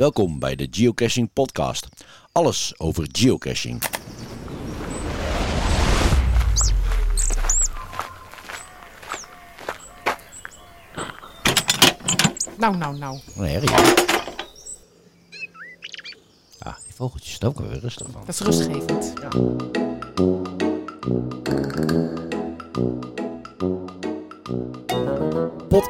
Welkom bij de Geocaching Podcast. Alles over geocaching. Nou, nou, nou. Nee, herrie. Ah, die vogeltjes zijn ook weer rustig van. Dat is rustgevend.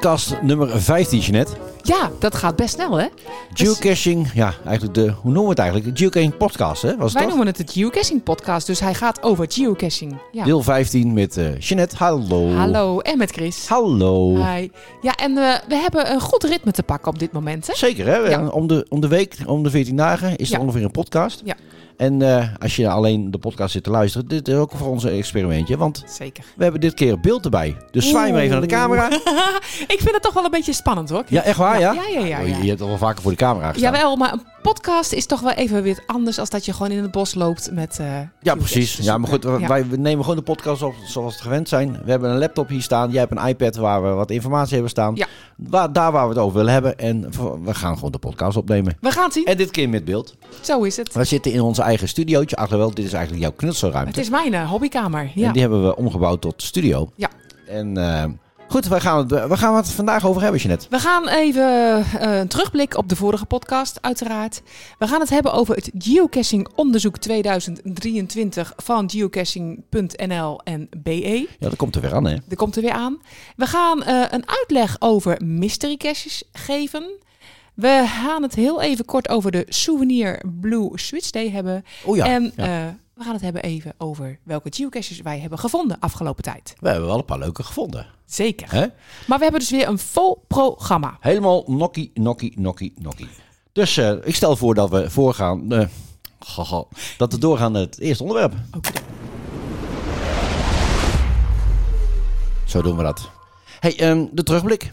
Podcast nummer 15, Jeanette. Ja, dat gaat best snel, hè? Geocaching, ja, eigenlijk de, hoe noemen we het eigenlijk? De Geocaching Podcast, hè? Was Wij noemen het de Geocaching Podcast, dus hij gaat over geocaching. Ja. Deel 15 met eh Jeanette. Hallo. Hallo, en met Chris. Hallo. Hi. Ja, en eh, we hebben een goed ritme te pakken op dit moment, hè? Zeker, hè? Ja. Om, de, om de week, om de 14 dagen, is er Ja. ongeveer een podcast. Ja. En eh, als je alleen de podcast zit te luisteren, dit is ook voor ons een experimentje. Want Zeker. we hebben dit keer beeld erbij. Dus zwaai maar even naar de camera. Ik vind het toch wel een beetje spannend, hoor. Ja, echt waar, ja? Ja, ja, ja. Oh, ja. je, je hebt al wel vaker voor de camera gestaan. Jawel, maar podcast is toch wel even weer anders als dat je gewoon in het bos loopt met. eh, Ja, precies. te Ja, maar goed, wij nemen gewoon de podcast op zoals we gewend zijn. We hebben een laptop hier staan. Jij hebt een iPad waar we wat informatie hebben staan. Ja. Waar, daar waar we het over willen hebben. En we gaan gewoon de podcast opnemen. We gaan het zien. En dit keer met beeld. Zo is het. We zitten in onze eigen studiootje. Ach, wel, dit is eigenlijk jouw knutselruimte. Het is mijn eh, hobbykamer. Ja. En die hebben we omgebouwd tot studio. Ja. En eh, goed, waar gaan, we het, waar gaan we het vandaag over hebben, Jeanette? We gaan even eh, een terugblik op de vorige podcast, uiteraard. We gaan het hebben over het geocaching onderzoek 2023 van geocaching.nl en BE. Ja, dat komt er weer aan, hè? Er komt er weer aan. We gaan eh, een uitleg over mystery caches geven. We gaan het heel even kort over de Souvenir Blue Switch Day hebben. Oh ja. en ja. eh, we gaan het hebben even over welke geocaches wij hebben gevonden afgelopen tijd. we hebben wel een paar leuke gevonden. Zeker. Maar we hebben dus weer een vol programma. Helemaal nokkie, nokkie, nokkie, nokkie. Dus eh, ik stel voor dat we voorgaan... haha, dat we doorgaan naar het eerste onderwerp. Oké. Zo doen we dat. hey, ehm, de terugblik.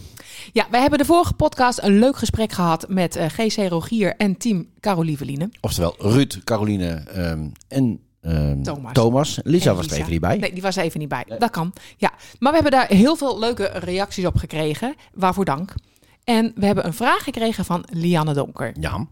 Ja, wij hebben de vorige podcast een leuk gesprek gehad met eh, GC Rogier en team Carolieveline. Oftewel Ruud, Caroline ehm, en ehm, Thomas. Thomas. Lisa En was er even niet bij. Nee, die was er even niet bij. Dat kan. Ja, maar we hebben daar heel veel leuke reacties op gekregen. Waarvoor dank. En we hebben een vraag gekregen van Lianne Donker. Ja.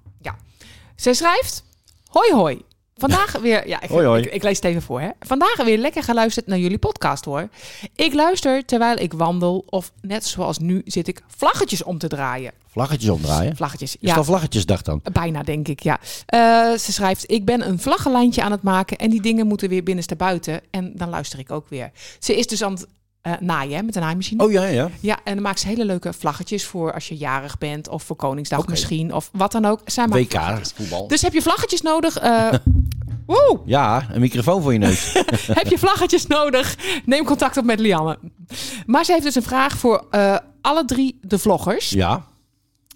Zij schrijft: Hoi hoi. Vandaag weer, ja, ik, Hoi, hoi. Ik, ik lees het even voor. Hè. Vandaag weer lekker geluisterd naar jullie podcast hoor. Ik luister terwijl ik wandel, of net zoals nu zit ik vlaggetjes om te draaien. Vlaggetjes omdraaien. Vlaggetjes, Is ja. het al vlaggetjesdag dan? Bijna, denk ik, ja. Eh, ze schrijft, ik ben een vlaggenlijntje aan het maken en die dingen moeten weer binnenstebuiten. En dan luister ik ook weer. Ze is dus aan het eh, naaien hè, met een naaimachine. Oh ja, ja. Ja, en dan maakt ze hele leuke vlaggetjes voor als je jarig bent of voor Koningsdag misschien of wat dan ook. Zij WK, vlaggetjes. voetbal. Dus heb je vlaggetjes nodig? eh woe! Ja, een microfoon voor je neus. heb je vlaggetjes nodig? Neem contact op met Lianne. Maar ze heeft dus een vraag voor eh, alle drie de vloggers. ja.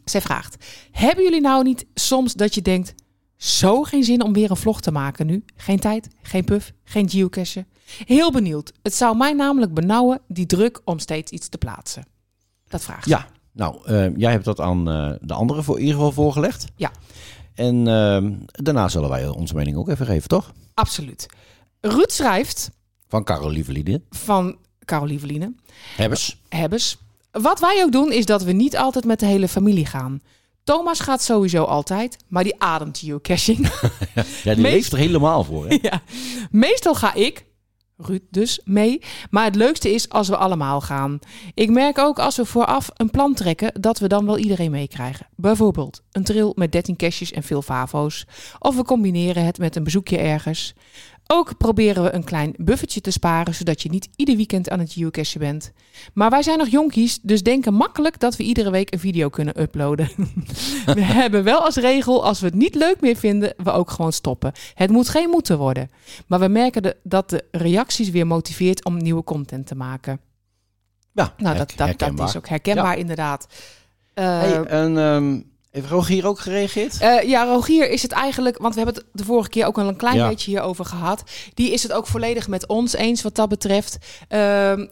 Zij vraagt: Hebben jullie nou niet soms dat je denkt: zo geen zin om weer een vlog te maken nu? Geen tijd, geen puff, geen geocache. Heel benieuwd. Het zou mij namelijk benauwen, die druk om steeds iets te plaatsen. Dat vraagt. Ja. Nou, eh, jij hebt dat aan eh, de anderen voor in ieder geval voorgelegd. Ja. En ehm, daarna zullen wij onze mening ook even geven, toch? Absoluut. Ruud schrijft Van Carol Lieveline. van Carolieveline. Hebbers. Hebbes. Wat wij ook doen, is dat we niet altijd met de hele familie gaan. Thomas gaat sowieso altijd, maar die ademt geocaching. Ja, die Meest- leeft er helemaal voor, hè? ja. Meestal ga ik, Ruud dus, mee. Maar het leukste is als we allemaal gaan. Ik merk ook als we vooraf een plan trekken, dat we dan wel iedereen meekrijgen. Bijvoorbeeld een trail met 13 caches en veel favo's. Of we combineren het met een bezoekje ergens. Ook proberen we een klein buffertje te sparen, zodat je niet ieder weekend aan het geocachen bent. Maar wij zijn nog jonkies, dus denken makkelijk dat we iedere week een video kunnen uploaden. we hebben wel als regel, als we het niet leuk meer vinden, we ook gewoon stoppen. Het moet geen moeten worden. Maar we merken de- dat de reacties weer motiveert om nieuwe content te maken. Ja, Nou, dat, dat, is ook herkenbaar inderdaad. Eh, Hey, en ehm heeft Rogier ook gereageerd? Eh, ja, Rogier is het eigenlijk, want we hebben het de vorige keer ook al een klein Ja. beetje hierover gehad. Die is het ook volledig met ons eens wat dat betreft. Ehm,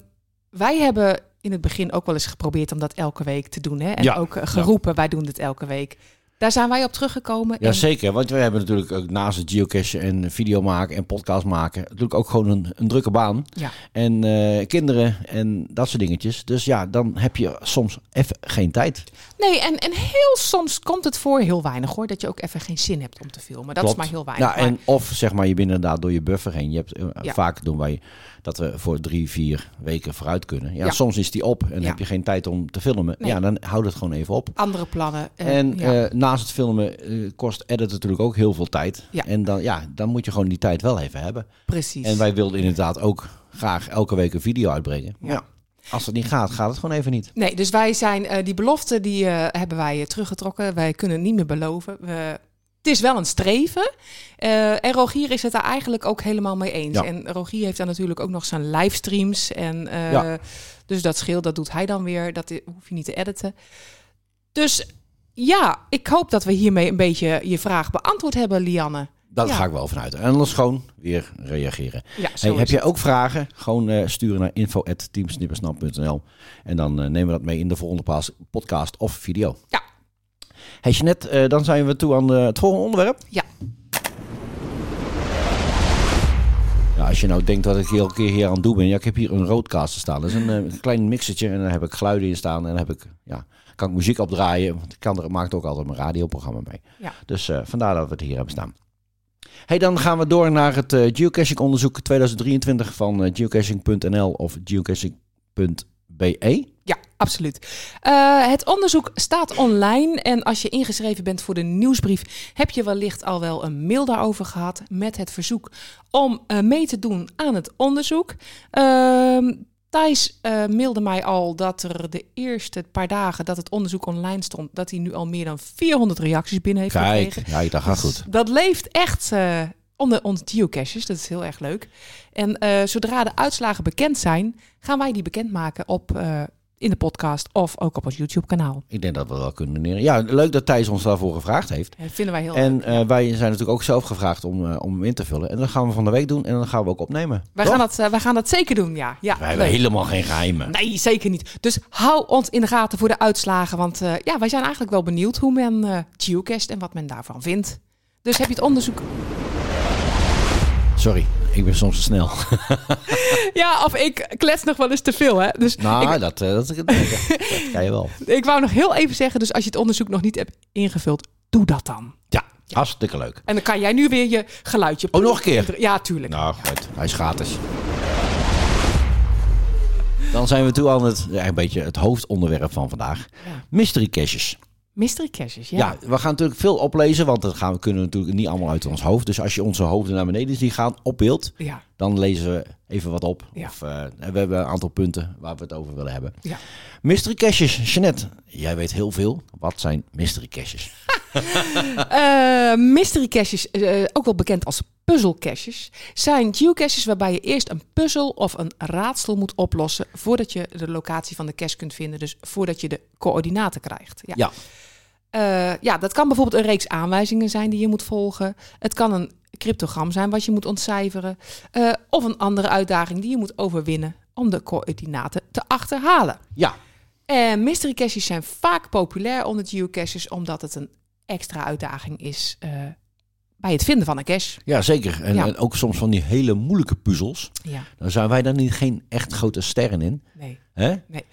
wij hebben in het begin ook wel eens geprobeerd om dat elke week te doen. Hè? En Ja, ook eh, geroepen, wij doen dit elke week. Daar zijn wij op teruggekomen. Ja, En- zeker. Want we hebben natuurlijk ook naast het geocachen en video maken en podcast maken... natuurlijk ook gewoon een, een drukke baan. Ja. En eh, kinderen en dat soort dingetjes. Dus ja, dan heb je soms even geen tijd. Nee, en, en heel soms komt het voor, heel weinig hoor, dat je ook even geen zin hebt om te filmen. Dat Klopt. is maar heel weinig. Ja, Maar- en of zeg maar, je bent inderdaad door je buffer heen. Je hebt, eh, Ja. Vaak doen wij dat we voor drie, vier weken vooruit kunnen. Ja, Ja. soms is die op en Ja. heb je geen tijd om te filmen. Nee. Ja, dan houd het gewoon even op. andere plannen. eh, En ja. eh, naast het filmen eh, kost edit natuurlijk ook heel veel tijd. Ja. En dan, ja, dan moet je gewoon die tijd wel even hebben. Precies. En wij wilden inderdaad ook graag elke week een video uitbrengen. Ja. Als het niet gaat, gaat het gewoon even niet. Nee, dus wij zijn die belofte die hebben wij teruggetrokken. Wij kunnen het niet meer beloven. We, het is wel een streven. Eh, en Rogier is het daar eigenlijk ook helemaal mee eens. Ja. En Rogier heeft dan natuurlijk ook nog zijn livestreams. En, eh, Ja. Dus dat scheelt, dat doet hij dan weer. Dat hoef je niet te editen. Dus ja, ik hoop dat we hiermee een beetje je vraag beantwoord hebben, Lianne. Daar Ja. ga ik wel vanuit. En anders gewoon weer reageren. Ja, Hey, heb je ook vragen? Gewoon eh, sturen naar info.teamsnippersnap.nl En dan nemen we dat mee in de volgende podcast of video. Ja. Hey Jeanette, eh, dan zijn we toe aan het volgende onderwerp. Ja. Ja, als je nou denkt dat ik elke keer hier aan het doen ben. Ja, ik heb hier een roadcaster staan. Dat is een eh, klein mixertje en daar heb ik geluiden in staan. En dan heb ik, ja, kan ik muziek opdraaien. Want ik kan er, maak er ook altijd mijn radioprogramma mee. Ja. Dus eh, vandaar dat we het hier hebben staan. Hey, dan gaan we door naar het geocaching onderzoek 2023 van geocaching.nl of geocaching.be. Ja, absoluut. Eh, het onderzoek staat online en als je ingeschreven bent voor de nieuwsbrief, heb je wellicht al wel een mail daarover gehad met het verzoek om eh, mee te doen aan het onderzoek. Ehm, Thijs eh, mailde mij al dat er de eerste paar dagen dat het onderzoek online stond, dat hij nu al meer dan 400 reacties binnen heeft Kijk, gekregen. ja, dat gaat goed. Dat leeft echt onder onze geocaches. Dat is heel erg leuk. En zodra de uitslagen bekend zijn, gaan wij die bekendmaken op, in de podcast of ook op ons YouTube-kanaal. Ik denk dat we wel kunnen leren. Ja, leuk dat Thijs ons daarvoor gevraagd heeft. Dat vinden wij heel En leuk. eh, wij zijn natuurlijk ook zelf gevraagd om, eh, om hem in te vullen. En dat gaan we van de week doen en dan gaan we ook opnemen. Wij Toch? gaan, dat, wij gaan dat zeker doen, ja. ja Wij hebben leuk. helemaal geen geheimen. Nee, zeker niet. Dus hou ons in de gaten voor de uitslagen. Want ja, wij zijn eigenlijk wel benieuwd hoe men geocached en wat men daarvan vindt. Dus heb je het onderzoek... Sorry, ik ben soms te snel. Ja, of ik klets nog wel eens te veel, hè. Dus Nou, ik, dat, eh, dat, dat, dat kan je wel. ik wou nog heel even zeggen, dus als je het onderzoek nog niet hebt ingevuld, doe dat dan. Ja, hartstikke leuk. En dan kan jij nu weer je geluidje... Oh, nog een keer? Ja, tuurlijk. Nou, goed. Hij is gratis. Dan zijn we toe aan het, ja, een beetje het hoofdonderwerp van vandaag. Ja. Mystery caches. Mystery caches, ja. Ja. we gaan natuurlijk veel oplezen, want dat gaan we kunnen natuurlijk niet allemaal uit ons hoofd. Dus als je onze hoofden naar beneden ziet gaan op beeld, Ja. dan lezen we even wat op. Ja. Of, eh, we hebben een aantal punten waar we het over willen hebben. Ja. Mystery caches. Jeanette, jij weet heel veel. Wat zijn mystery caches? Eh, mystery caches, eh, ook wel bekend als puzzle caches, zijn geocaches waarbij je eerst een puzzel of een raadsel moet oplossen voordat je de locatie van de cache kunt vinden. Dus voordat je de coördinaten krijgt. Ja. Ja. Eh, ja, dat kan bijvoorbeeld een reeks aanwijzingen zijn die je moet volgen. Het kan een cryptogram zijn wat je moet ontcijferen. Eh, of een andere uitdaging die je moet overwinnen om de coördinaten te achterhalen. Ja, En mystery caches zijn vaak populair onder geocaches omdat het een extra uitdaging is eh, bij het vinden van een cache. ja zeker. En, Ja. en ook soms van die hele moeilijke puzzels. Ja, Dan zijn wij daar niet geen echt grote sterren in. nee. Hè? nee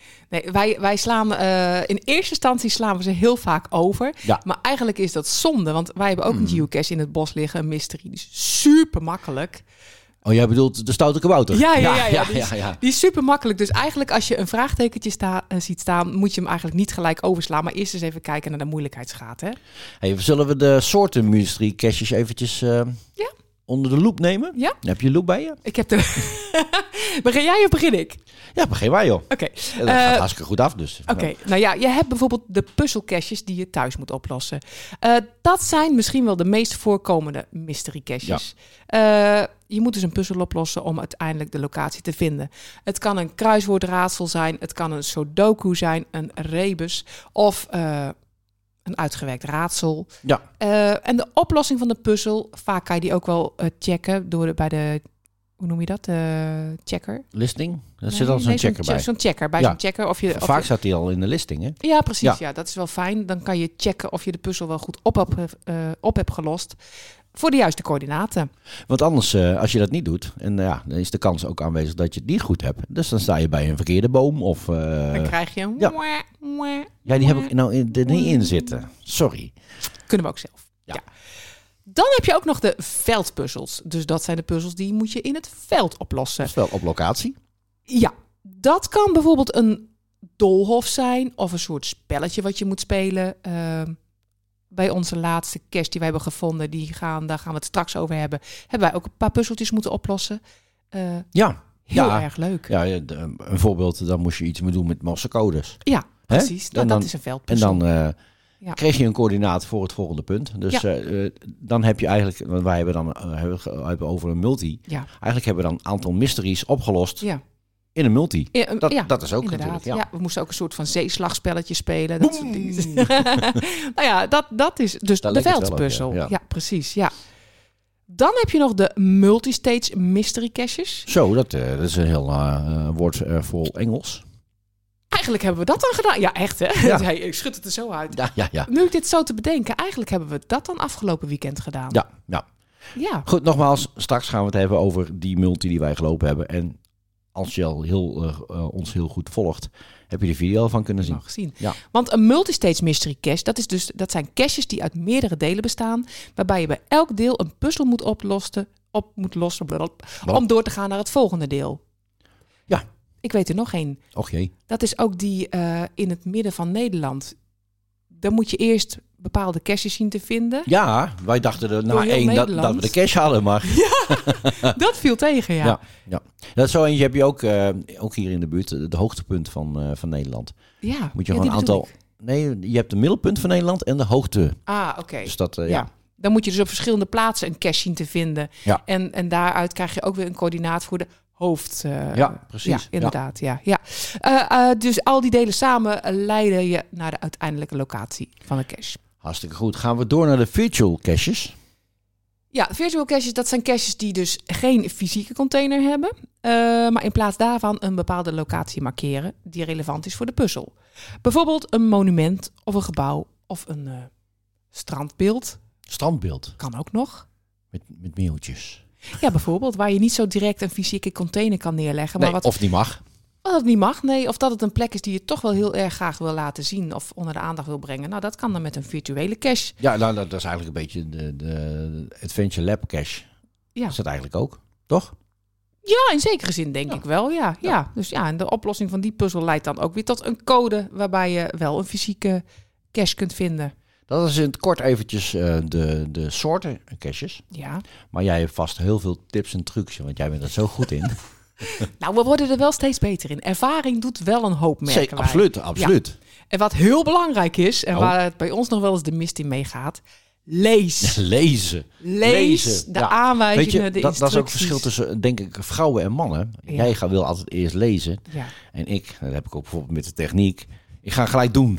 wij, wij slaan, eh, in eerste instantie slaan we ze heel vaak over. Ja. Maar eigenlijk is dat zonde, want wij hebben ook een Hmm. geocache in het bos liggen, een mystery. Die is super makkelijk. Oh, jij bedoelt de stoute kabouter? Ja, ja, ja, ja, ja, die is- ja, ja. Die is super makkelijk. Dus eigenlijk als je een vraagtekentje sta, eh, ziet staan, moet je hem eigenlijk niet gelijk overslaan. Maar eerst eens even kijken naar de moeilijkheidsgraad. Hè? Hey, zullen we de soorten mystery caches eventjes eh, Ja. onder de loep nemen? Ja. Heb je loep bij je? Ik heb de... Begin jij of begin ik? Ja, begin wij joh. Oké. Ja, dat Eh, gaat hartstikke goed af dus. Oké, nou ja, je hebt bijvoorbeeld de puzzelcaches die je thuis moet oplossen. Eh, dat zijn misschien wel de meest voorkomende mystery caches. Eh, je moet dus een puzzel oplossen om uiteindelijk de locatie te vinden. Het kan een kruiswoordraadsel zijn, het kan een sudoku zijn, een rebus of eh, een uitgewerkt raadsel. Ja. Eh, en de oplossing van de puzzel, vaak kan je die ook wel eh, checken door de, bij de, hoe noem je dat? Eh, checker. Listing? Er zit al zo'n nee, checker bij. Zo'n checker. Bij Ja. zo'n checker. Of je, of Vaak je- staat die al in de listing, hè? ja, precies. Ja. Ja. dat is wel fijn. Dan kan je checken of je de puzzel wel goed op, hebt, eh, op hebt gelost. Voor de juiste coördinaten. Want anders, eh, als je dat niet doet, en ja, dan is de kans ook aanwezig dat je het niet goed hebt. Dus dan sta je bij een verkeerde boom of... Dan krijg je een... ja. mwah, mwah, ja, die heb ik nou in, er niet in zitten. Sorry. Kunnen we ook zelf. Ja. Ja. Dan heb je ook nog de veldpuzzels. Dus dat zijn de puzzels die moet je in het veld oplossen. Wel op locatie. Ja, dat kan bijvoorbeeld een doolhof zijn of een soort spelletje wat je moet spelen. Ehm, bij onze laatste cache die wij hebben gevonden, die gaan, daar gaan we het straks over hebben, hebben wij ook een paar puzzeltjes moeten oplossen. Eh, Ja. heel Ja. erg leuk. Ja, een voorbeeld, dan moest je iets mee doen met massacodes. Ja, precies. Nou, En dat is een En veldpuzzel. dan eh, Ja. kreeg je een coördinaat voor het volgende punt. Dus Ja. eh, eh, dan heb je eigenlijk, want wij hebben dan eh, hebben, over een multi. ja. Eigenlijk hebben we dan een aantal mysteries opgelost Ja. in een multi. Dat, ja, dat is ook inderdaad. natuurlijk. Ja. Ja. we moesten ook een soort van zeeslagspelletje spelen. Dat soort dingen. nou ja, dat, dat is dus Daar de veldpuzzel. ja. precies. Ja. Dan heb je nog de multistage mystery caches. Zo, dat, dat is een heel woord vol Engels. Eigenlijk hebben we dat dan gedaan. Ja, echt hè? Ja. Hey, ik schud het er zo uit. Ja, ja, ja. Nu ik dit zo te bedenken, eigenlijk hebben we dat dan afgelopen weekend gedaan. ja, ja. Ja. Goed, nogmaals, straks gaan we het hebben over die multi die wij gelopen hebben. En als je al heel, eh, eh, ons heel goed volgt, heb je de video al van kunnen zien. Gezien. Ja. Want een multistage mystery cache, dat, is dus, dat zijn caches die uit meerdere delen bestaan. Waarbij je bij elk deel een puzzel moet oplossen, op moet lossen blablabla, om door te gaan naar het volgende deel. Ja. Ik weet er nog één. Och jee. Dat is ook die eh, in het midden van Nederland. Dan moet je eerst bepaalde caches zien te vinden. Ja, wij dachten er na één dat, dat we de cash hadden, maar Dat viel tegen, ja. Ja. ja. Dat zo eentje heb je ook, eh, ook hier in de buurt, het hoogtepunt van, eh, van Nederland. Ja, Moet je ja, gewoon een aantal... Nee, je hebt de middelpunt van Nederland en de hoogte. Ah, oké. Dus dat, ja. ja. Dan moet je dus op verschillende plaatsen een cache zien te vinden. Ja. En, en daaruit krijg je ook weer een coördinaat voor de hoofd. eh, Ja, precies. Ja, inderdaad. Ja. Ja, Eh, eh, dus al die delen samen leiden je naar de uiteindelijke locatie van de cache. Hartstikke goed. Gaan we door naar de virtual caches. Ja, virtual caches, dat zijn caches die dus geen fysieke container hebben. maar in plaats daarvan een bepaalde locatie markeren die relevant is voor de puzzel. Bijvoorbeeld een monument of een gebouw of een strandbeeld. Standbeeld Kan ook nog. met, met meeltjes. Ja, bijvoorbeeld waar je niet zo direct een fysieke container kan neerleggen. Maar Nee, wat, of niet mag. wat het niet mag, nee. Of dat het een plek is die je toch wel heel erg graag wil laten zien of onder de aandacht wil brengen. Nou, dat kan dan met een virtuele cache. Ja, nou, dat is eigenlijk een beetje de, de Adventure Lab cache. Ja. Is dat eigenlijk ook? Toch? Ja, in zekere zin denk Ja. ik wel, ja. ja. Ja. Dus ja, en de oplossing van die puzzel leidt dan ook weer tot een code waarbij je wel een fysieke cache kunt vinden. Dat is in het kort eventjes eh, de, de soorten caches. Ja. Maar jij hebt vast heel veel tips en trucs, want jij bent er zo goed in. Nou, we worden er wel steeds beter in. Ervaring doet wel een hoop, merken Zeker, absoluut, absoluut. En wat heel belangrijk is, en Oh. waar het bij ons nog wel eens de mist in meegaat, lees. Lezen. Lees Lezen, de ja. aanwijzingen, Weet je, de dat, dat is ook het verschil tussen, denk ik, vrouwen en mannen. Ja. Jij gaat, wil altijd eerst lezen. Ja. En ik, dat heb ik ook bijvoorbeeld met de techniek. Ik ga gelijk doen.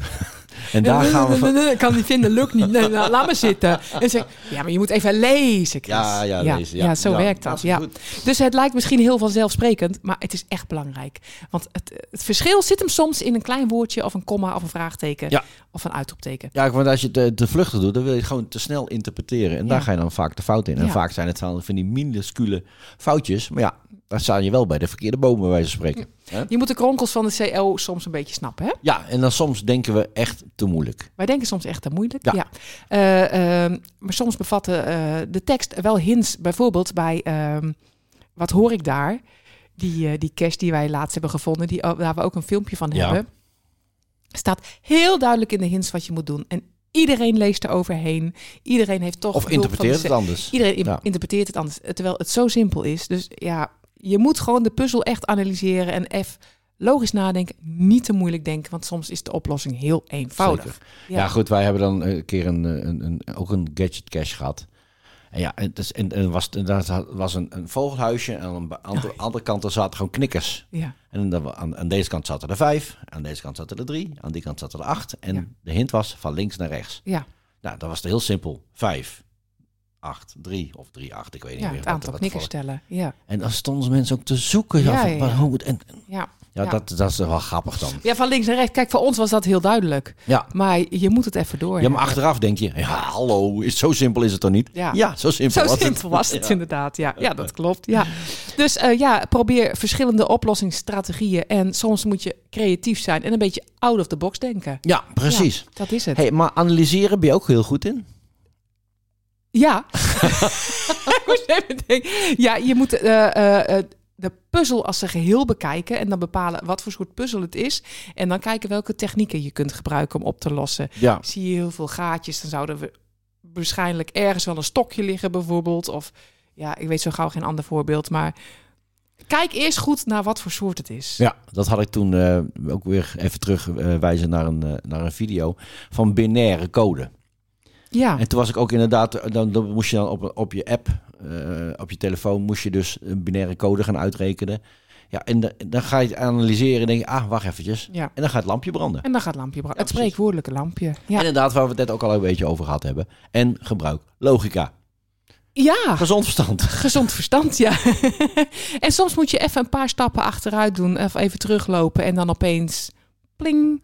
En daar gaan we van... Ik kan niet vinden, lukt niet. Nee, nou, laat maar zitten. En zeg, ja, maar je moet even lezen, Chris. Ja, ja, lezen. Ja, Ja, zo Ja, werkt dat. Ja. Dus het lijkt misschien heel vanzelfsprekend, maar het is echt belangrijk. Want het, het verschil zit hem soms in een klein woordje of een komma of een vraagteken of een uitroepteken. Ja, want als je te, te vluchtig doet, dan wil je het gewoon te snel interpreteren. En daar ga je dan vaak de fout in. En vaak zijn het van die minuscule foutjes. Maar ja, dan sta je wel bij de verkeerde bomen, bij wijze van spreken. Je moet de kronkels van de CO soms een beetje snappen, hè? Ja, en dan soms denken we echt te moeilijk. Wij denken soms echt te moeilijk. Ja. Ja. Eh, ehm, maar soms bevatten eh, de tekst wel hints. Bijvoorbeeld bij ehm, Wat hoor ik daar? Die, eh, die cache die wij laatst hebben gevonden, die, waar we ook een filmpje van Ja. hebben. Staat heel duidelijk in de hints wat je moet doen. En iedereen leest er overheen. Iedereen heeft toch. Of interpreteert het anders. Iedereen in- Ja. interpreteert het anders. Terwijl het zo simpel is. Dus ja, je moet gewoon de puzzel echt analyseren en even logisch nadenken. Niet te moeilijk denken, want soms is de oplossing heel eenvoudig. Ja. goed, wij hebben dan een keer een, een, een, ook een gadget cache gehad. En ja, en, dus, en, en was, daar was een, een vogelhuisje en aan de andere, andere kant er zaten gewoon knikkers. Ja. En aan, aan deze kant zaten er vijf, aan deze kant zaten er drie, aan die kant zaten er acht. En Ja. de hint was van links naar rechts. Ja. Nou, dat was het heel simpel. Vijf. 8, 3 of 3, 8, ik weet niet Ja, meer. het aantal wat knikkers voor- stellen. Ja, En dan stonden ze mensen ook te zoeken. Ja, Ja, van, ja, ja. hoe en, ja. ja, Ja. Dat, dat is wel grappig dan. ja, van links naar rechts. Kijk, voor ons was dat heel duidelijk. Ja. Maar je moet het even door. ja, maar achteraf denk je, ja, hallo, is, zo simpel is het toch niet? Ja. zo simpel Zo was simpel was het Ja. inderdaad. Ja, ja, dat klopt. Ja. Dus eh, ja, probeer verschillende oplossingsstrategieën. En soms moet je creatief zijn en een beetje out of the box denken. Ja, precies. Ja, dat is het. Hey, maar analyseren ben je ook heel goed in? Ja. Ik moest even denken. ja, je moet eh, eh, eh, de puzzel als een geheel bekijken. En dan bepalen wat voor soort puzzel het is. En dan kijken welke technieken je kunt gebruiken om op te lossen. Ja. Zie je heel veel gaatjes, dan zouden we waarschijnlijk ergens wel een stokje liggen bijvoorbeeld. Of ja, ik weet zo gauw geen ander voorbeeld. Maar kijk eerst goed naar wat voor soort het is. Ja, dat had ik toen ook weer even terugwijzen naar, een, naar een video van binaire code. Ja, En toen was ik ook inderdaad, dan, dan moest je dan op, op je app, eh, op je telefoon, moest je dus een binaire code gaan uitrekenen. Ja, en da- dan ga je het analyseren en denk je, ah, wacht eventjes. ja. En dan gaat het lampje branden. En dan gaat het lampje branden. het Ja, spreekwoordelijke lampje. En Ja. inderdaad, waar we het net ook al een beetje over gehad hebben. En gebruik logica. ja, Gezond verstand. gezond verstand, ja. en soms moet je even een paar stappen achteruit doen. Of even teruglopen en dan opeens, pling,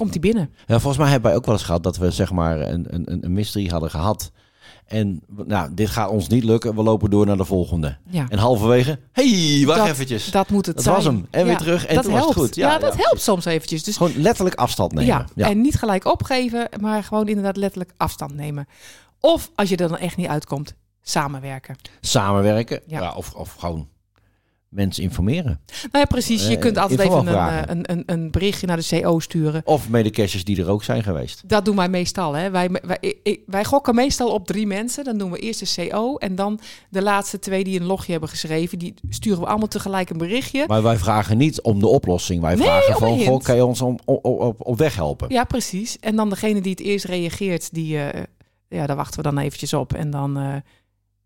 komt hij binnen. Ja, volgens mij hebben wij ook wel eens gehad dat we zeg maar een, een, een mystery hadden gehad. En nou, dit gaat ons niet lukken. We lopen door naar de volgende. Ja, En halverwege, hey, wacht Dat- eventjes. dat moet het Dat zijn. was hem. En weer terug. En dat toen was het helpt. goed. Ja, Ja, dat helpt soms eventjes. Dus Gewoon letterlijk afstand nemen. Ja, Ja. en niet gelijk opgeven, maar gewoon inderdaad letterlijk afstand nemen. Of als je er dan echt niet uitkomt, samenwerken. Samenwerken. Ja. of, of gewoon mensen informeren. Nou ja, precies. Je Eh, kunt altijd even een, eh, een, een, een berichtje naar de CO sturen. Of medecashers die er ook zijn geweest. Dat doen wij meestal. Hè. Wij, wij, wij gokken meestal op drie mensen. Dan doen we eerst de CO en dan de laatste twee die een logje hebben geschreven. Die sturen we allemaal tegelijk een berichtje. Maar wij vragen niet om de oplossing. Wij Nee, vragen hint. goh, kan je ons om, op, op, op weg helpen? Ja, precies. En dan degene die het eerst reageert, die, eh, ja, daar wachten we dan eventjes op. En dan,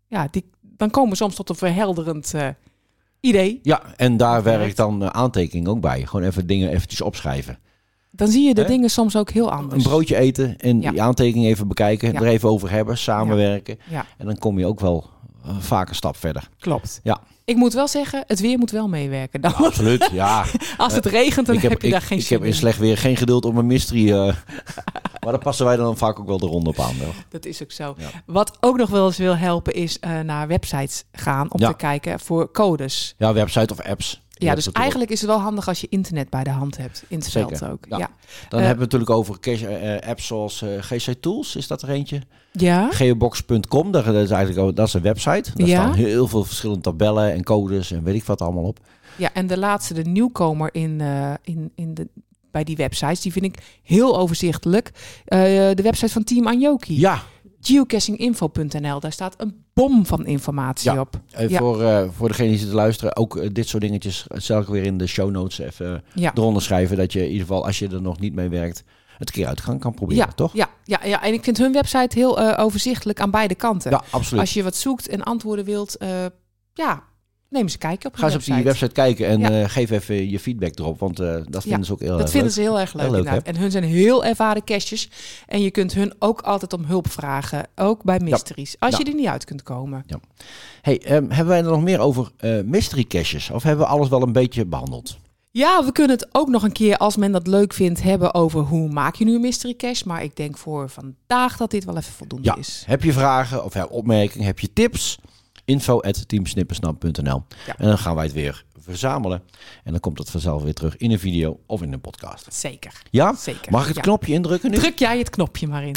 ja, die, dan komen we soms tot een verhelderend idee. Ja, en daar werkt. dan aantekening ook bij. Gewoon even dingen eventjes opschrijven. Dan zie je de Hè? dingen soms ook heel anders. Een broodje eten en Ja. die aantekening even bekijken. Ja. Er even over hebben, samenwerken. Ja, En dan kom je ook wel vaak een stap verder. klopt. Ja. Ik moet wel zeggen, het weer moet wel meewerken. Dan, Absoluut, ja. als het regent, dan ik heb, heb je ik, daar geen ik heb in slecht weer geen geduld om een mystery... eh, maar daar passen wij dan vaak ook wel de ronde op aan. wel. Dat is ook zo. Ja. Wat ook nog wel eens wil helpen, is eh, naar websites gaan om Ja. te kijken voor codes. Ja, website of apps. Ja, dus eigenlijk is het wel handig als je internet bij de hand hebt. In het Zeker. veld ook. Ja. Dan eh, hebben we natuurlijk over cache- eh, apps zoals eh, GC Tools. Is dat er eentje? Ja. Geobox.com, dat is eigenlijk dat is een website. Daar Ja. staan heel veel verschillende tabellen en codes en weet ik wat allemaal op. ja, en de laatste, de nieuwkomer in, eh, in, in de, bij die websites, die vind ik heel overzichtelijk. Eh, de website van Team Anjoki. Ja, Geocachinginfo.nl, daar staat een bom van informatie Ja. op. eh, Ja. voor, eh, voor degene die zitten luisteren, ook eh, dit soort dingetjes zal ik weer in de show notes even Ja. eronder schrijven. Dat je in ieder geval, als je er nog niet mee werkt, het keer uit kan, proberen, Ja, toch? ja, ja, ja, en ik vind hun website heel overzichtelijk aan beide kanten. Ja, absoluut. Als je wat zoekt en antwoorden wilt, ja, neem eens een kijkje op Ga eens op die website kijken en Ja. eh, geef even je feedback erop, want eh, dat vinden ze ook heel Dat erg vinden leuk. ze heel erg leuk, Heel leuk, inderdaad. En hun zijn heel ervaren cashjes. En je kunt hun ook altijd om hulp vragen. Ook bij mysteries. Als je er niet uit kunt komen. Hey, ehm, hebben wij er nog meer over eh, mystery caches? Of hebben we alles wel een beetje behandeld? Ja, we kunnen het ook nog een keer, als men dat leuk vindt, hebben over hoe maak je nu een mystery cache. Maar ik denk voor vandaag dat dit wel even voldoende is. Heb je vragen of opmerkingen? Heb je tips? Info at teamsnippersnap.nl Ja. En dan gaan wij het weer verzamelen. En dan komt het vanzelf weer terug in een video of in een podcast. Zeker. Ja? Zeker. Mag ik het Ja. knopje indrukken nu? Druk jij het knopje maar in.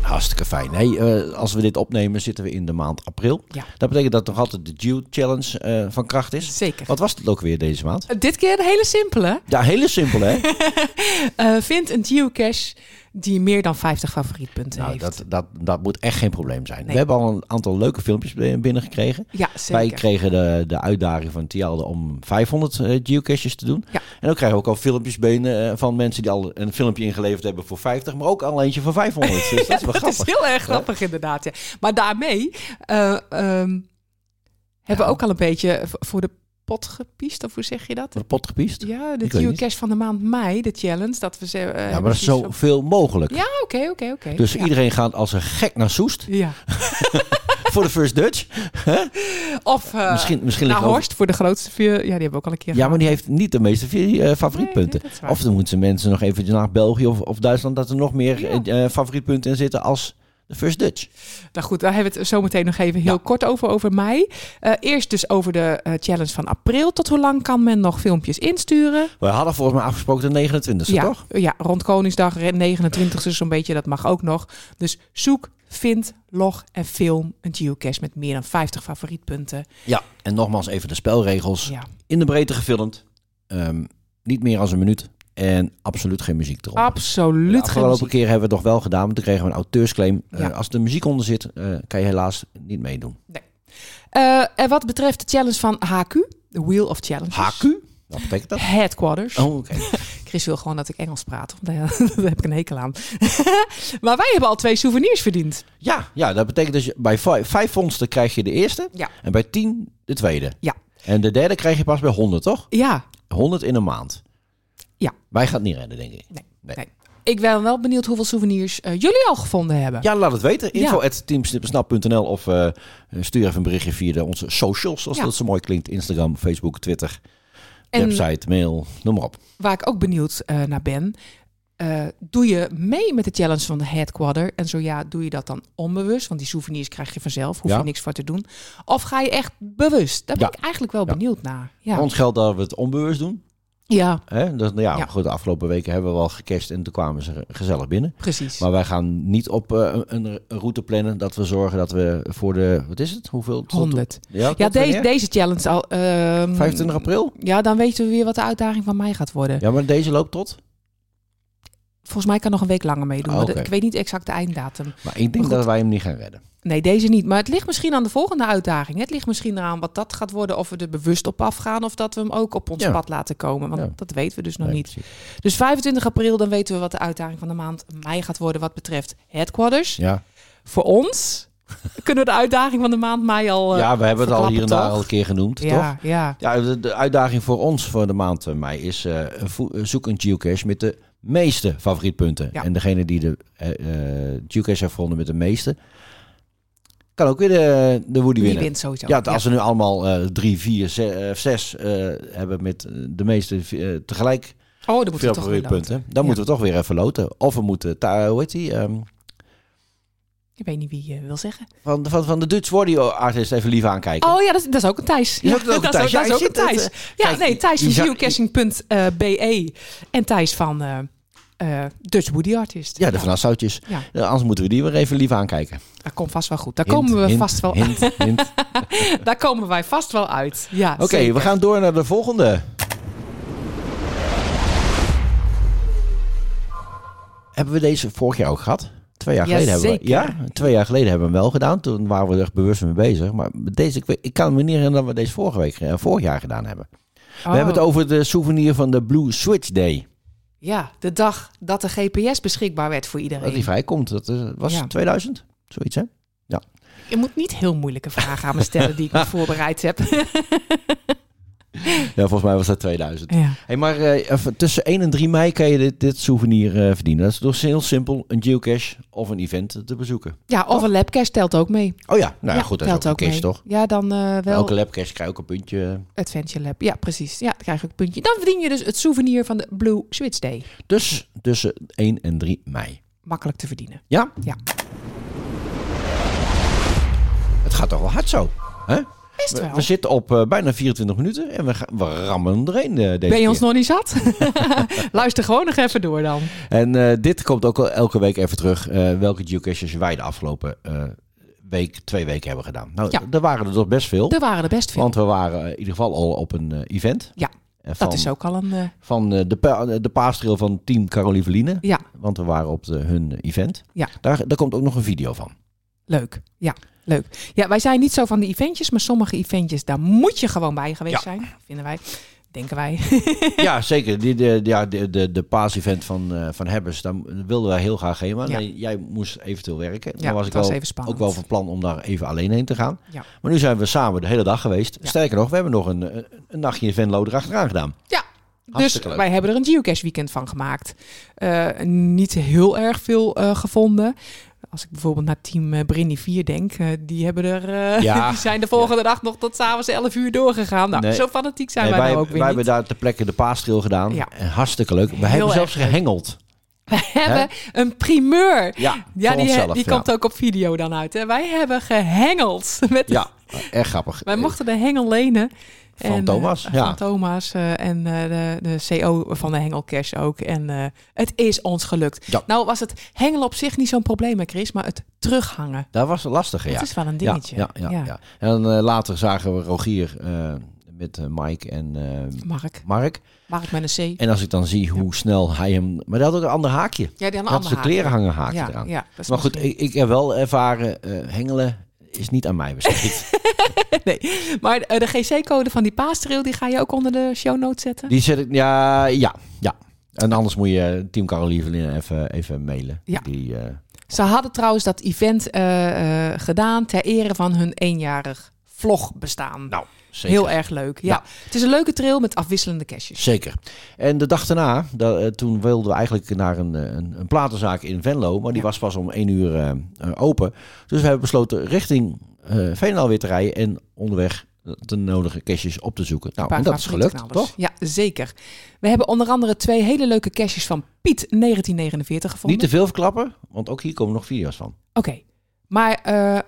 Hartstikke fijn. Hey, eh, als we dit opnemen zitten we in de maand april. Ja. Dat betekent dat nog altijd de Geo Challenge eh, van kracht is. Zeker. Wat was het ook weer deze maand? Uh, Dit keer een hele simpele. Ja, hele simpel hè? Vind een geocache die meer dan 50 favorietpunten nou, heeft. dat, dat, dat moet echt geen probleem zijn. Nee. We hebben al een aantal leuke filmpjes bi- binnengekregen. Ja, Wij zeker. kregen de, de uitdaging van Tialde om 500 eh, geocaches te doen. Ja. En dan krijgen we ook al filmpjes binnen eh, van mensen die al een filmpje ingeleverd hebben voor 50, maar ook al eentje voor 500. Dus dat is wel dat grappig. is heel erg grappig inderdaad. Ja. Maar daarmee eh, ehm, hebben we Ja. ook al een beetje voor de pot gepiest, of hoe zeg je dat? Wordt pot gepiest? Ja, de geocache van de maand mei, de challenge. Dat we ze. eh, Ja, maar dat is op- zoveel mogelijk. Ja, oké, oké, oké. Dus Ja. iedereen gaat als een gek naar Soest Ja. voor de First Dutch. Of uh, misschien misschien naar Horst voor de grootste vier. Ja, die hebben we ook al een keer Ja, maar die heeft niet de meeste vier, eh, favorietpunten. Nee, nee, of dan moeten mensen nog even naar België of, of Duitsland... dat er nog meer Ja. favorietpunten in zitten als de First Dutch. Nou goed, daar hebben we het zo meteen nog even heel Ja. kort over, over mei. Eh, eerst dus over de eh, challenge van april. Tot hoe lang kan men nog filmpjes insturen? We hadden volgens mij afgesproken de 29e, ja, toch? ja, rond Koningsdag, 29e zo'n beetje, dat mag ook nog. Dus zoek, vind, log en film een geocache met meer dan 50 favorietpunten. Ja. En nogmaals even de spelregels. Ja, In de breedte gefilmd. Ehm, niet meer dan een minuut. En absoluut geen muziek erop. absoluut De geen afgelopen keer hebben we het nog wel gedaan. want Toen kregen we een auteursclaim. Eh, als er muziek onder zit, eh, kan je helaas niet meedoen. Eh, en wat betreft de challenge van HQ, de Wheel of Challenges. HQ? Wat betekent dat? Headquarters. Oh, oké. Chris wil gewoon dat ik Engels praat. want Daar heb ik een hekel aan. maar wij hebben al twee souvenirs verdiend. Ja, ja, dat betekent dus je- bij vijf, vijf vondsten krijg je de eerste. Ja. En bij tien de tweede. Ja. En de derde krijg je pas bij 100, toch? Ja, 100 in een maand. Ja. Wij gaan het niet redden, denk ik. Nee. Nee. Nee. ik ben wel benieuwd hoeveel souvenirs eh, jullie al gevonden hebben. Ja, laat het weten. Ja. Info at teamsnippersnap.nl of eh, stuur even een berichtje via de, onze socials, Ja. dat zo mooi klinkt. Instagram, Facebook, Twitter, en website, mail, noem maar op. waar ik ook benieuwd eh, naar ben. doe je mee met de challenge van de headquarter? En zo ja, doe je dat dan onbewust? Want die souvenirs krijg je vanzelf, hoef Ja. je niks voor te doen. Of ga je echt bewust? Daar ben Ja. ik eigenlijk wel Ja. benieuwd naar. Ja, ons geldt dat we het onbewust doen. Ja Hè? Dus, nou ja, Ja. Goed, de afgelopen weken hebben we wel gecast en toen kwamen ze gezellig binnen. precies. Maar wij gaan niet op eh, een, een route plannen dat we zorgen dat we voor de, wat is het? Hoeveel? tot- 100. Ja, deze, deze challenge al. ehm, 25 april? Ja, dan weten we weer wat de uitdaging van mij gaat worden. Ja, maar deze loopt tot? Volgens mij kan nog een week langer meedoen. de- Ik weet niet exact de einddatum. Maar ik denk Maar dat wij hem niet gaan redden. Nee, deze niet. Maar het ligt misschien aan de volgende uitdaging. Het ligt misschien eraan wat dat gaat worden. Of we er bewust op afgaan. Of dat we hem ook op ons Ja. pad laten komen. Want Ja. dat weten we dus nog Nee, niet. precies. Dus 25 april, dan weten we wat de uitdaging van de maand mei gaat worden. Wat betreft headquarters. Ja. Voor ons kunnen we de uitdaging van de maand mei al. ja, we hebben het al hier en daar al een keer genoemd, toch? ja, ja. Ja, de, uitdaging voor ons voor de maand eh, mei is eh, eh, zoek een geocache met de meeste favorietpunten. Ja. En degene die de eh, geocache heeft gevonden met de meeste, kan ook weer de, de Woody winnen. wint sowieso. Ja, als we nu allemaal eh, drie, vier, eh, zes eh, hebben met de meeste tegelijk Oh, dan moeten veel we toch weer loten. favorietpunten, dan Ja. moeten we toch weer even loten. Of we moeten, hoe heet die, ehm, Ik weet niet wie je wil zeggen. van, van, van de Dutch Warrior artist even lief aankijken. Oh ja, dat is, dat is ook een Thijs. Die is ook- Ja, een dat is Thijs. Ja, dat is ook een ziet het, Thijs. Ja, nee, Thijs van geocaching.be en Thijs van eh, eh, Dutch Woody Artist. Ja, de Van Assautjes. Ja. Ja, anders moeten we die weer even lief aankijken. Dat komt vast wel goed. Daar Hint, komen we hint, vast wel hint, hint. Daar komen wij vast wel uit. Ja, Oké, we gaan door naar de volgende. Hebben we deze vorig jaar ook gehad? Twee jaar Ja, geleden hebben we. Ja, twee jaar geleden hebben we hem wel gedaan. Toen waren we er bewust mee bezig. Maar deze, ik kan me niet herinneren dat we deze vorige week, eh, vorig jaar gedaan hebben. We Oh, hebben het over de souvenir van de Blue Switch Day. Ja, de dag dat de GPS beschikbaar werd voor Dat iedereen. die vrijkomt. Dat eh, was Ja. 2000, zoiets hè? Je moet niet heel moeilijke vragen aan me stellen die ik niet voorbereid heb. Ja, volgens mij was dat 2000. ja. Hey, maar eh, tussen 1 en 3 mei kan je dit, dit souvenir eh, verdienen. Dat is dus heel simpel een geocache of een event te bezoeken. ja, of een labcache telt ook mee. Oh ja, nou ja, goed, dat is ook telt een cache, toch? Ja, dan eh, wel Elke labcache krijg je ook een puntje. Adventure Lab. Ja, precies. Ja, dan krijg je ook een puntje. Dan verdien je dus het souvenir van de Blue Switch Day. Dus tussen 1 en 3 mei. Makkelijk te verdienen. Ja? Ja. Het gaat toch wel hard zo. Hè? Best We, wel. we zitten op eh, bijna 24 minuten en we, gaan, we rammen er een deze Ben je ons nog niet zat? Luister gewoon nog even door dan. En eh, dit komt ook elke week even terug. eh, welke geocaches wij de afgelopen eh, week, twee weken hebben gedaan. Nou, Ja. er waren er toch best veel. Er waren er best veel. Want we waren eh, in ieder geval al op een eh, event. Ja, van, dat is ook al een... eh, Van eh, de, pa- de paastrail van team Carolieveline. ja, Want we waren op de, hun event. Ja. Daar, daar komt ook nog een video van. leuk. Ja, leuk. Ja, wij zijn niet zo van de eventjes, maar sommige eventjes, daar moet je gewoon bij geweest Ja. zijn, vinden wij. Denken wij. ja, zeker. Die, de, ja, de, de, de paas-event van, eh, van Hebbers, daar wilden wij heel graag heen. Maar Ja. nee, jij moest eventueel werken. Ja, was ik was wel, even spannend. ook wel van plan om daar even alleen heen te gaan. Ja. Maar nu zijn we samen de hele dag geweest. Sterker nog, we hebben nog een, een, een nachtje in Venlo erachteraan gedaan. Ja, dus wij hebben er een geocache weekend van gemaakt. Eh, niet heel erg veel eh, gevonden. Als ik bijvoorbeeld naar team eh, Brinny 4 denk, eh, die, hebben er, eh, Ja. die zijn de volgende dag nog tot s'avonds 11 uur doorgegaan. Nou, Nee. zo fanatiek zijn Nee, wij, wij nou ook wij weer hebben niet. daar ter plekke de paastril gedaan. Ja. En hartstikke leuk. We Heel hebben zelfs leuk. gehengeld. We hebben een primeur. Ja, die, onszelf, die ja. komt ook op video dan uit. Hè? Wij hebben gehengeld. Met Ja, erg grappig. Wij mochten de hengel lenen. Van En, Thomas, eh, ja. Van Thomas eh, en eh, de, de CO van de Hengelcash ook. En eh, het is ons gelukt. Ja. Nou was het hengelen op zich niet zo'n probleem, hè, Chris. Maar het terughangen, Dat was lastig, ja. dat is wel een dingetje. ja, ja, ja. En eh, later zagen we Rogier eh, met eh, Mike en eh, Mark. Mark. Mark met een C. En als ik dan zie hoe snel hij hem... Maar dat had ook een ander haakje. Ja, die had een ander haakje. klerenhanger haakje ja, eraan. Ja, Maar goed, ik, ik heb wel ervaren, eh, hengelen is niet aan mij besteed. nee. Maar eh, de GC-code van die paastrail, die ga je ook onder de show notes zetten? Die zet ik, ja, ja, ja. En anders moet je Team Caroline even, even mailen. Ja. Die, eh, Ze hadden trouwens dat event eh, gedaan ter ere van hun eenjarig vlogbestaan. nou, zeker. Heel erg leuk. Ja. Ja. Het is een leuke trail met afwisselende caches. Zeker. En de dag daarna, da- eh, toen wilden we eigenlijk naar een, eh, een, een platenzaak in Venlo. Maar die Ja. was pas om één uur eh, open. Dus we hebben besloten richting Veenendaal weer te rijden. En onderweg de nodige caches op te zoeken. Nou, en dat is gelukt, toch? Ja, zeker. We hebben onder andere twee hele leuke caches van Piet 1949 gevonden. Niet te veel verklappen, want ook hier komen nog video's van. Oké. Maar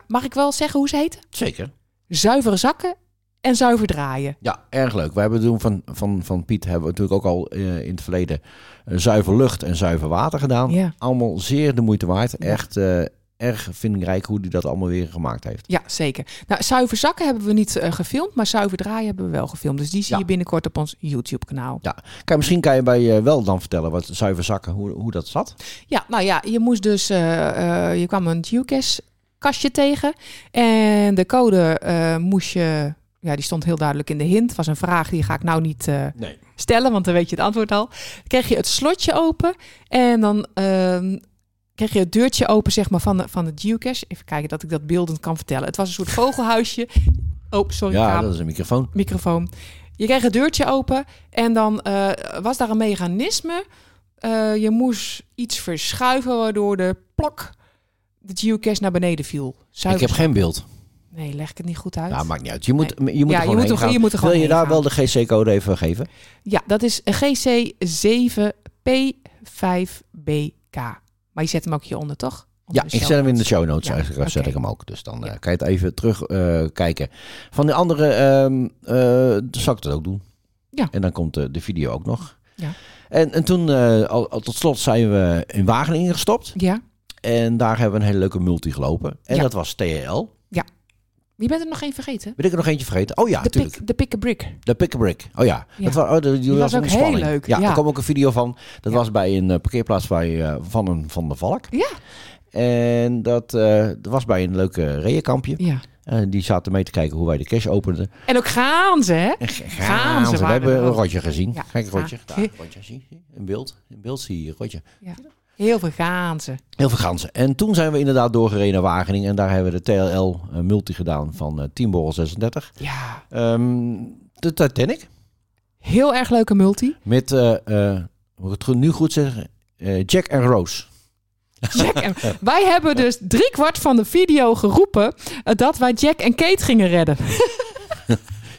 mag ik wel zeggen hoe ze heten? Zeker. Zuivere zakken en zuiver draaien. Ja, erg leuk. We hebben toen van, van, van Piet hebben we natuurlijk ook al eh, in het verleden eh, zuiver lucht en zuiver water gedaan. Ja. Allemaal zeer de moeite waard. Ja. Echt eh, erg vindingrijk hoe hij dat allemaal weer gemaakt heeft. Ja, zeker. Nou, zuiver zakken hebben we niet gefilmd, maar zuiver draaien hebben we wel gefilmd. Dus die zie Ja. je binnenkort op ons YouTube-kanaal. Kan, misschien kan je bij wel dan vertellen wat zuiver zakken, hoe, hoe dat zat. Ja, nou ja, je moest dus, je kwam een geocache kastje tegen en de code eh, moest je, ja, die stond heel duidelijk in de hint. Was een vraag die ga ik nou niet eh, Nee. stellen, want dan weet je het antwoord al. Kreeg je het slotje open en dan ehm, kreeg je het deurtje open, zeg maar, van de, van de geocache. Even kijken dat ik dat beeldend kan vertellen. Het was een soort vogelhuisje. Oh, sorry, Ja, dat is een microfoon. microfoon. Je kreeg het deurtje open en dan eh, was daar een mechanisme. Je moest iets verschuiven waardoor de plak de geocache naar beneden viel. Zuiver Ik heb geen beeld. Nee, leg ik het niet goed uit. Ja, maakt niet uit. Je moet, je moet Ja, er je gewoon moet er- je moet er gewoon Wil je daar gaan. wel de GC-code even geven? Ja, dat is GC7P5BK. Maar je zet hem ook hieronder, toch? Onder Ja, ik zet hem in de show notes. Ja, eigenlijk zet oké. ik hem ook. Dus dan eh, kan je het even terugkijken. kijken. Van de andere eh, zal ik dat ook doen. Ja. En dan komt eh, de video ook nog. Ja. En, en toen, eh, al, al tot slot, zijn we in Wageningen gestopt. Ja. En daar hebben we een hele leuke multi gelopen. En Ja. dat was TL. Je bent er nog één vergeten. Ben ik er nog eentje vergeten? Oh ja, de, natuurlijk. pick, de pick a brick. De Pick a Brick. Oh ja. Ja. Dat was, oh, die, die was was ook een heel spanning. leuk, Ja, ja. er kwam ook een video van. Dat Ja. was bij een eh, parkeerplaats bij, eh, van een Van de Valk. Ja. En dat, eh, dat was bij een leuke reënkampje. Ja. Eh, die zaten mee te kijken hoe wij de cash openden. En ook gaan ze, hè? En Gaan ze We hebben een rotje gezien. Ja, Kijk, een rotje. Daar, rotje. Zie? In beeld. In beeld zie je rotje. Heel veel gaan ze. Heel veel ganzen. En toen zijn we inderdaad doorgereden naar Wageningen. En daar hebben we de TLL eh, multi gedaan van eh Team Borrel 36. Ja. Ehm, de Titanic. Heel erg leuke multi. Met, eh eh, moet ik het nu goed zeggen, eh, Jack en Rose. Jack en... wij hebben dus driekwart van de video geroepen eh, dat wij Jack en Kate gingen redden.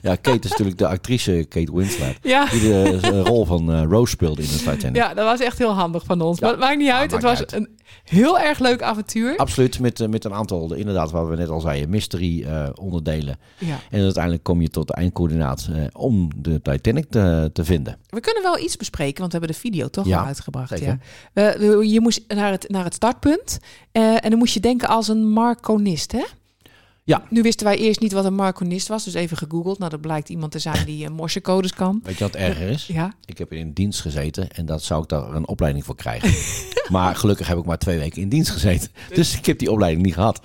Ja, Kate is natuurlijk de actrice Kate Winslet. Ja. Die de eh, rol van eh, Rose speelde in de Titanic. ja, dat was echt heel handig van ons. Ja. Maar het maakt niet Ja, uit. maakt het was een heel erg leuk avontuur. Absoluut, met, eh, met een aantal, de- inderdaad, waar we net al zeiden, mystery eh, onderdelen. Ja. En uiteindelijk kom je tot de eindcoördinaat om de Titanic te, te vinden. We kunnen wel iets bespreken, want we hebben de video toch Ja, al uitgebracht. zeker. Ja. Eh, je moest naar het, naar het startpunt eh, en dan moest je denken als een marconist, hè? Ja. Nu wisten wij eerst niet wat een marconist was, dus even gegoogeld. Nou, dat blijkt iemand te zijn die uh, morsecodes kan. Weet je wat erger is? Ja, Ik heb in dienst gezeten en dat zou ik daar een opleiding voor krijgen. maar gelukkig heb ik maar twee weken in dienst gezeten. Dus ik heb die opleiding niet gehad.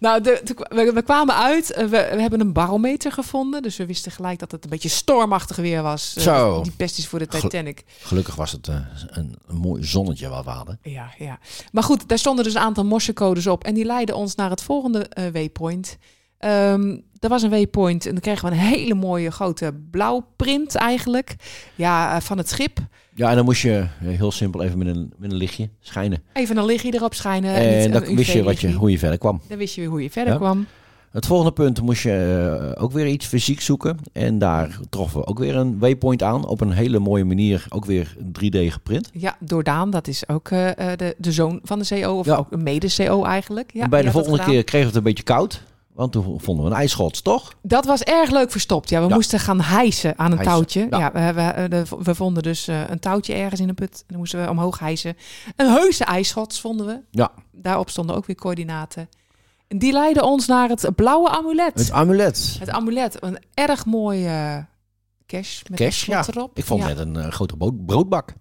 Nou, de, de- we, we kwamen uit. eh, We, we hebben een barometer gevonden. Dus we wisten gelijk dat het een beetje stormachtig weer was. eh, Zo. Die pest is voor de Gel- Titanic. Gelukkig was het een, een mooi zonnetje wat we hadden. Ja, ja. Maar goed, daar stonden dus een aantal morsecodes op. En die leidden ons naar het volgende eh, waypoint. Ehm er was een waypoint en dan kregen we een hele mooie grote blauwprint eigenlijk. Ja, eh, van het schip. Ja, en dan moest je eh, heel simpel even met een, met een lichtje schijnen. Even een lichtje erop schijnen. en dan wist je, wat je hoe je verder kwam. Dan wist je weer hoe je verder Ja. kwam. Het volgende punt moest je eh, ook weer iets fysiek zoeken. En daar troffen we ook weer een waypoint aan. Op een hele mooie manier, ook weer 3D geprint. Ja, door Daan, dat is ook eh, eh, de, de zoon van de CO, of Ja. ook een mede-CO eigenlijk. Ja, en bij de volgende keer kregen we het een beetje koud. Want toen vonden we een ijsschots, toch? Dat was erg leuk verstopt. Ja, we Ja. moesten gaan hijsen aan een Hijsen, touwtje. ja. Ja, we, we, de- we vonden dus een touwtje ergens in een put. En dan moesten we omhoog hijsen. Een heuse ijsschots vonden we. Ja. Daarop stonden ook weer coördinaten. Die leidden ons naar het blauwe amulet. Het amulet. Het amulet, een erg mooie cash met Cash, een erop. Ik vond ja. het net een eh, grote brood- broodbak.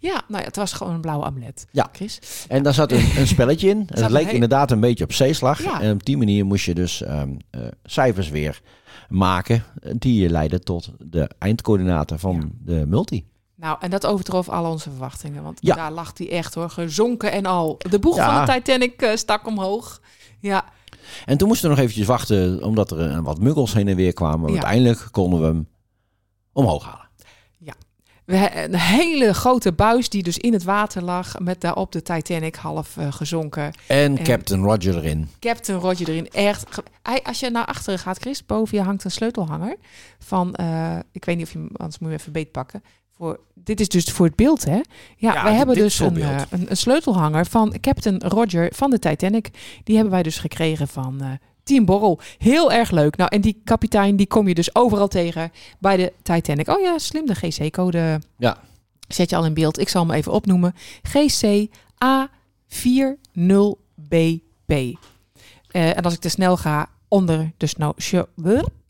Ja, nou ja, het was gewoon een blauwe amulet. Ja. Chris. En daar zat een, een spelletje in. Het leek inderdaad een beetje op zeeslag. Ja. En op die manier moest je dus ehm, eh, cijfers weer maken. eh, Die je leiden tot de eindcoördinaten van de multi. Nou, en dat overtrof al onze verwachtingen. Want daar lag hij echt hoor, gezonken en al. De boeg van de Titanic eh, stak omhoog. Ja, En toen moesten we nog eventjes wachten, omdat er eh, wat muggels heen en weer kwamen. Ja. uiteindelijk konden we hem omhoog halen. we, een hele grote buis die dus in het water lag. Met daarop de Titanic half eh, gezonken. En, En- Captain Roger erin. Captain Roger erin. Echt. als je naar achteren gaat, Chris, boven je hangt een sleutelhanger. Van, eh, ik weet niet of je hem, anders moet je hem even beetpakken. Voor, dit is dus voor het beeld, hè? Ja, Ja, wij hebben dus een, eh, een, een sleutelhanger van Captain Roger van de Titanic. Die hebben wij dus gekregen van eh, Team Borrel. Heel erg leuk. Nou, en die kapitein, die kom je dus overal tegen bij de Titanic. Oh ja, slim, de GC-code Ja. zet je al in beeld. Ik zal hem even opnoemen. GC A40BP. Eh, en als ik te snel ga, onder de, snow, show,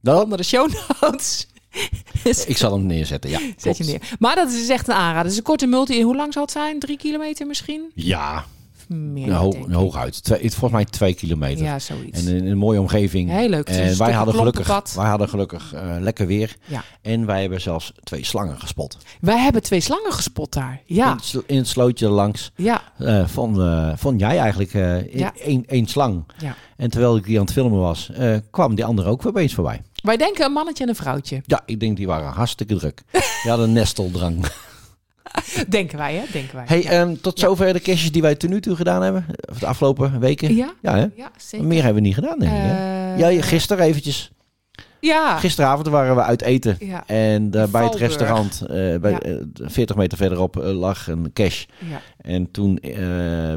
onder de show notes ik zal hem neerzetten, ja. zet je neer. Maar dat is dus echt een aanrader. Het is een korte multi. Hoe lang zal het zijn? Drie kilometer misschien? Ja, Meer, nou, ik. hooguit. Twee, volgens mij twee kilometer. Ja, zoiets. En in een mooie omgeving. Heel leuk. Het En wij hadden, gelukkig, wij hadden gelukkig lekker weer. Ja. En wij hebben zelfs twee slangen gespot. Wij hebben twee slangen gespot daar. In, Ja, het, sl- in het slootje langs ja, eh vond, eh, vond jij eigenlijk eh, in- Ja. één, één slang. ja. En terwijl ik die aan het filmen was, kwam die andere ook opeens voorbij. Wij denken een mannetje en een vrouwtje. Ja, ik denk die waren hartstikke druk. Die hadden nesteldrang. Denken wij, hè? Denken wij. Hey, ja. ehm, tot zover de kistjes die wij tot nu toe gedaan hebben. Of de afgelopen weken. ja? Ja, hè? Ja, zeker. Meer hebben we niet gedaan, denk ik. Eh, Ja, gisteren eventjes. Ja. Gisteravond waren we uit eten. Ja. En daar bij het restaurant, eh, bij, Ja. eh, 40 meter verderop, eh, lag een cash. ja. En toen eh,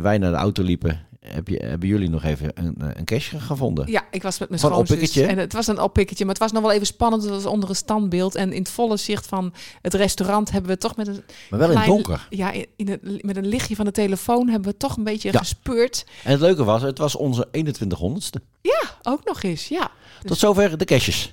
wij naar de auto liepen, heb je, hebben jullie nog even een, eh, een gevonden. Ja, ik was met mijn schoonzus. En het was een oppikketje, maar het was nog wel even spannend. Het was onder een standbeeld. En in het volle zicht van het restaurant hebben we toch met een... Maar wel in het donker. Ja, in, in het, met een lichtje van de telefoon hebben we toch een beetje Ja. gespeurd. En het leuke was, het was onze 2100ste. Ja, ook nog eens, ja. Tot zover de cashjes.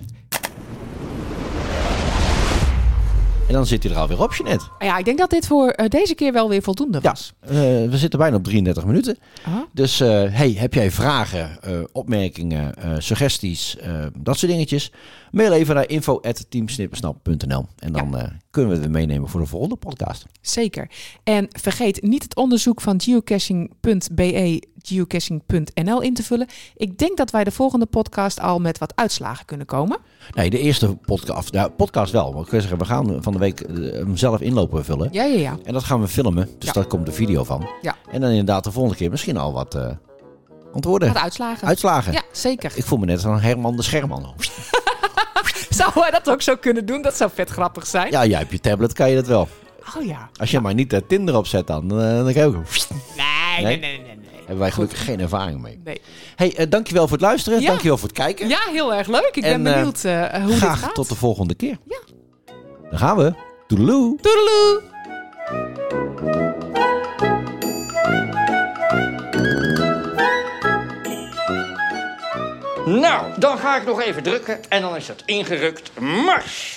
En dan zit hij er alweer op, Jeanette. Ja, ik denk dat dit voor eh, deze keer wel weer voldoende Ja. was. Eh, we zitten bijna op 33 minuten. Ah, Dus eh, hey, heb jij vragen, opmerkingen, suggesties, dat soort dingetjes? Mail even naar info.teamsnippersnap.nl en dan kunnen we het meenemen voor de volgende podcast. zeker. En vergeet niet het onderzoek van geocaching.be, geocaching.nl in te vullen. Ik denk dat wij de volgende podcast al met wat uitslagen kunnen komen. Nee, de eerste podcast, ja, podcast wel. Maar ik wil zeggen, we gaan van de week eh, hem zelf inlopen vullen. Ja, ja, ja. En dat gaan we filmen, dus Ja. daar komt de video van. Ja. En dan inderdaad de volgende keer misschien al wat eh, antwoorden, Wat uitslagen. uitslagen. Ja, zeker. Ik voel me net als een Herman de Scherman. Zou wij dat ook zo kunnen doen? Dat zou vet grappig zijn. Ja, jij op je tablet kan je dat wel. Oh ja. Als je maar niet de Tinder opzet dan, dan kan je ook... Nee, Nee? nee, nee, nee. Hebben wij gelukkig geen ervaring mee. nee. Hey, dankjewel voor het luisteren. Ja. Dankjewel voor het kijken. Ja, heel erg leuk. Ik ben En, benieuwd hoe dit Graag gaat. tot de volgende keer. Ja. Dan gaan we. Toedeloe. Toedeloe! Nou, dan ga ik nog even drukken en dan is het ingerukt. Mars!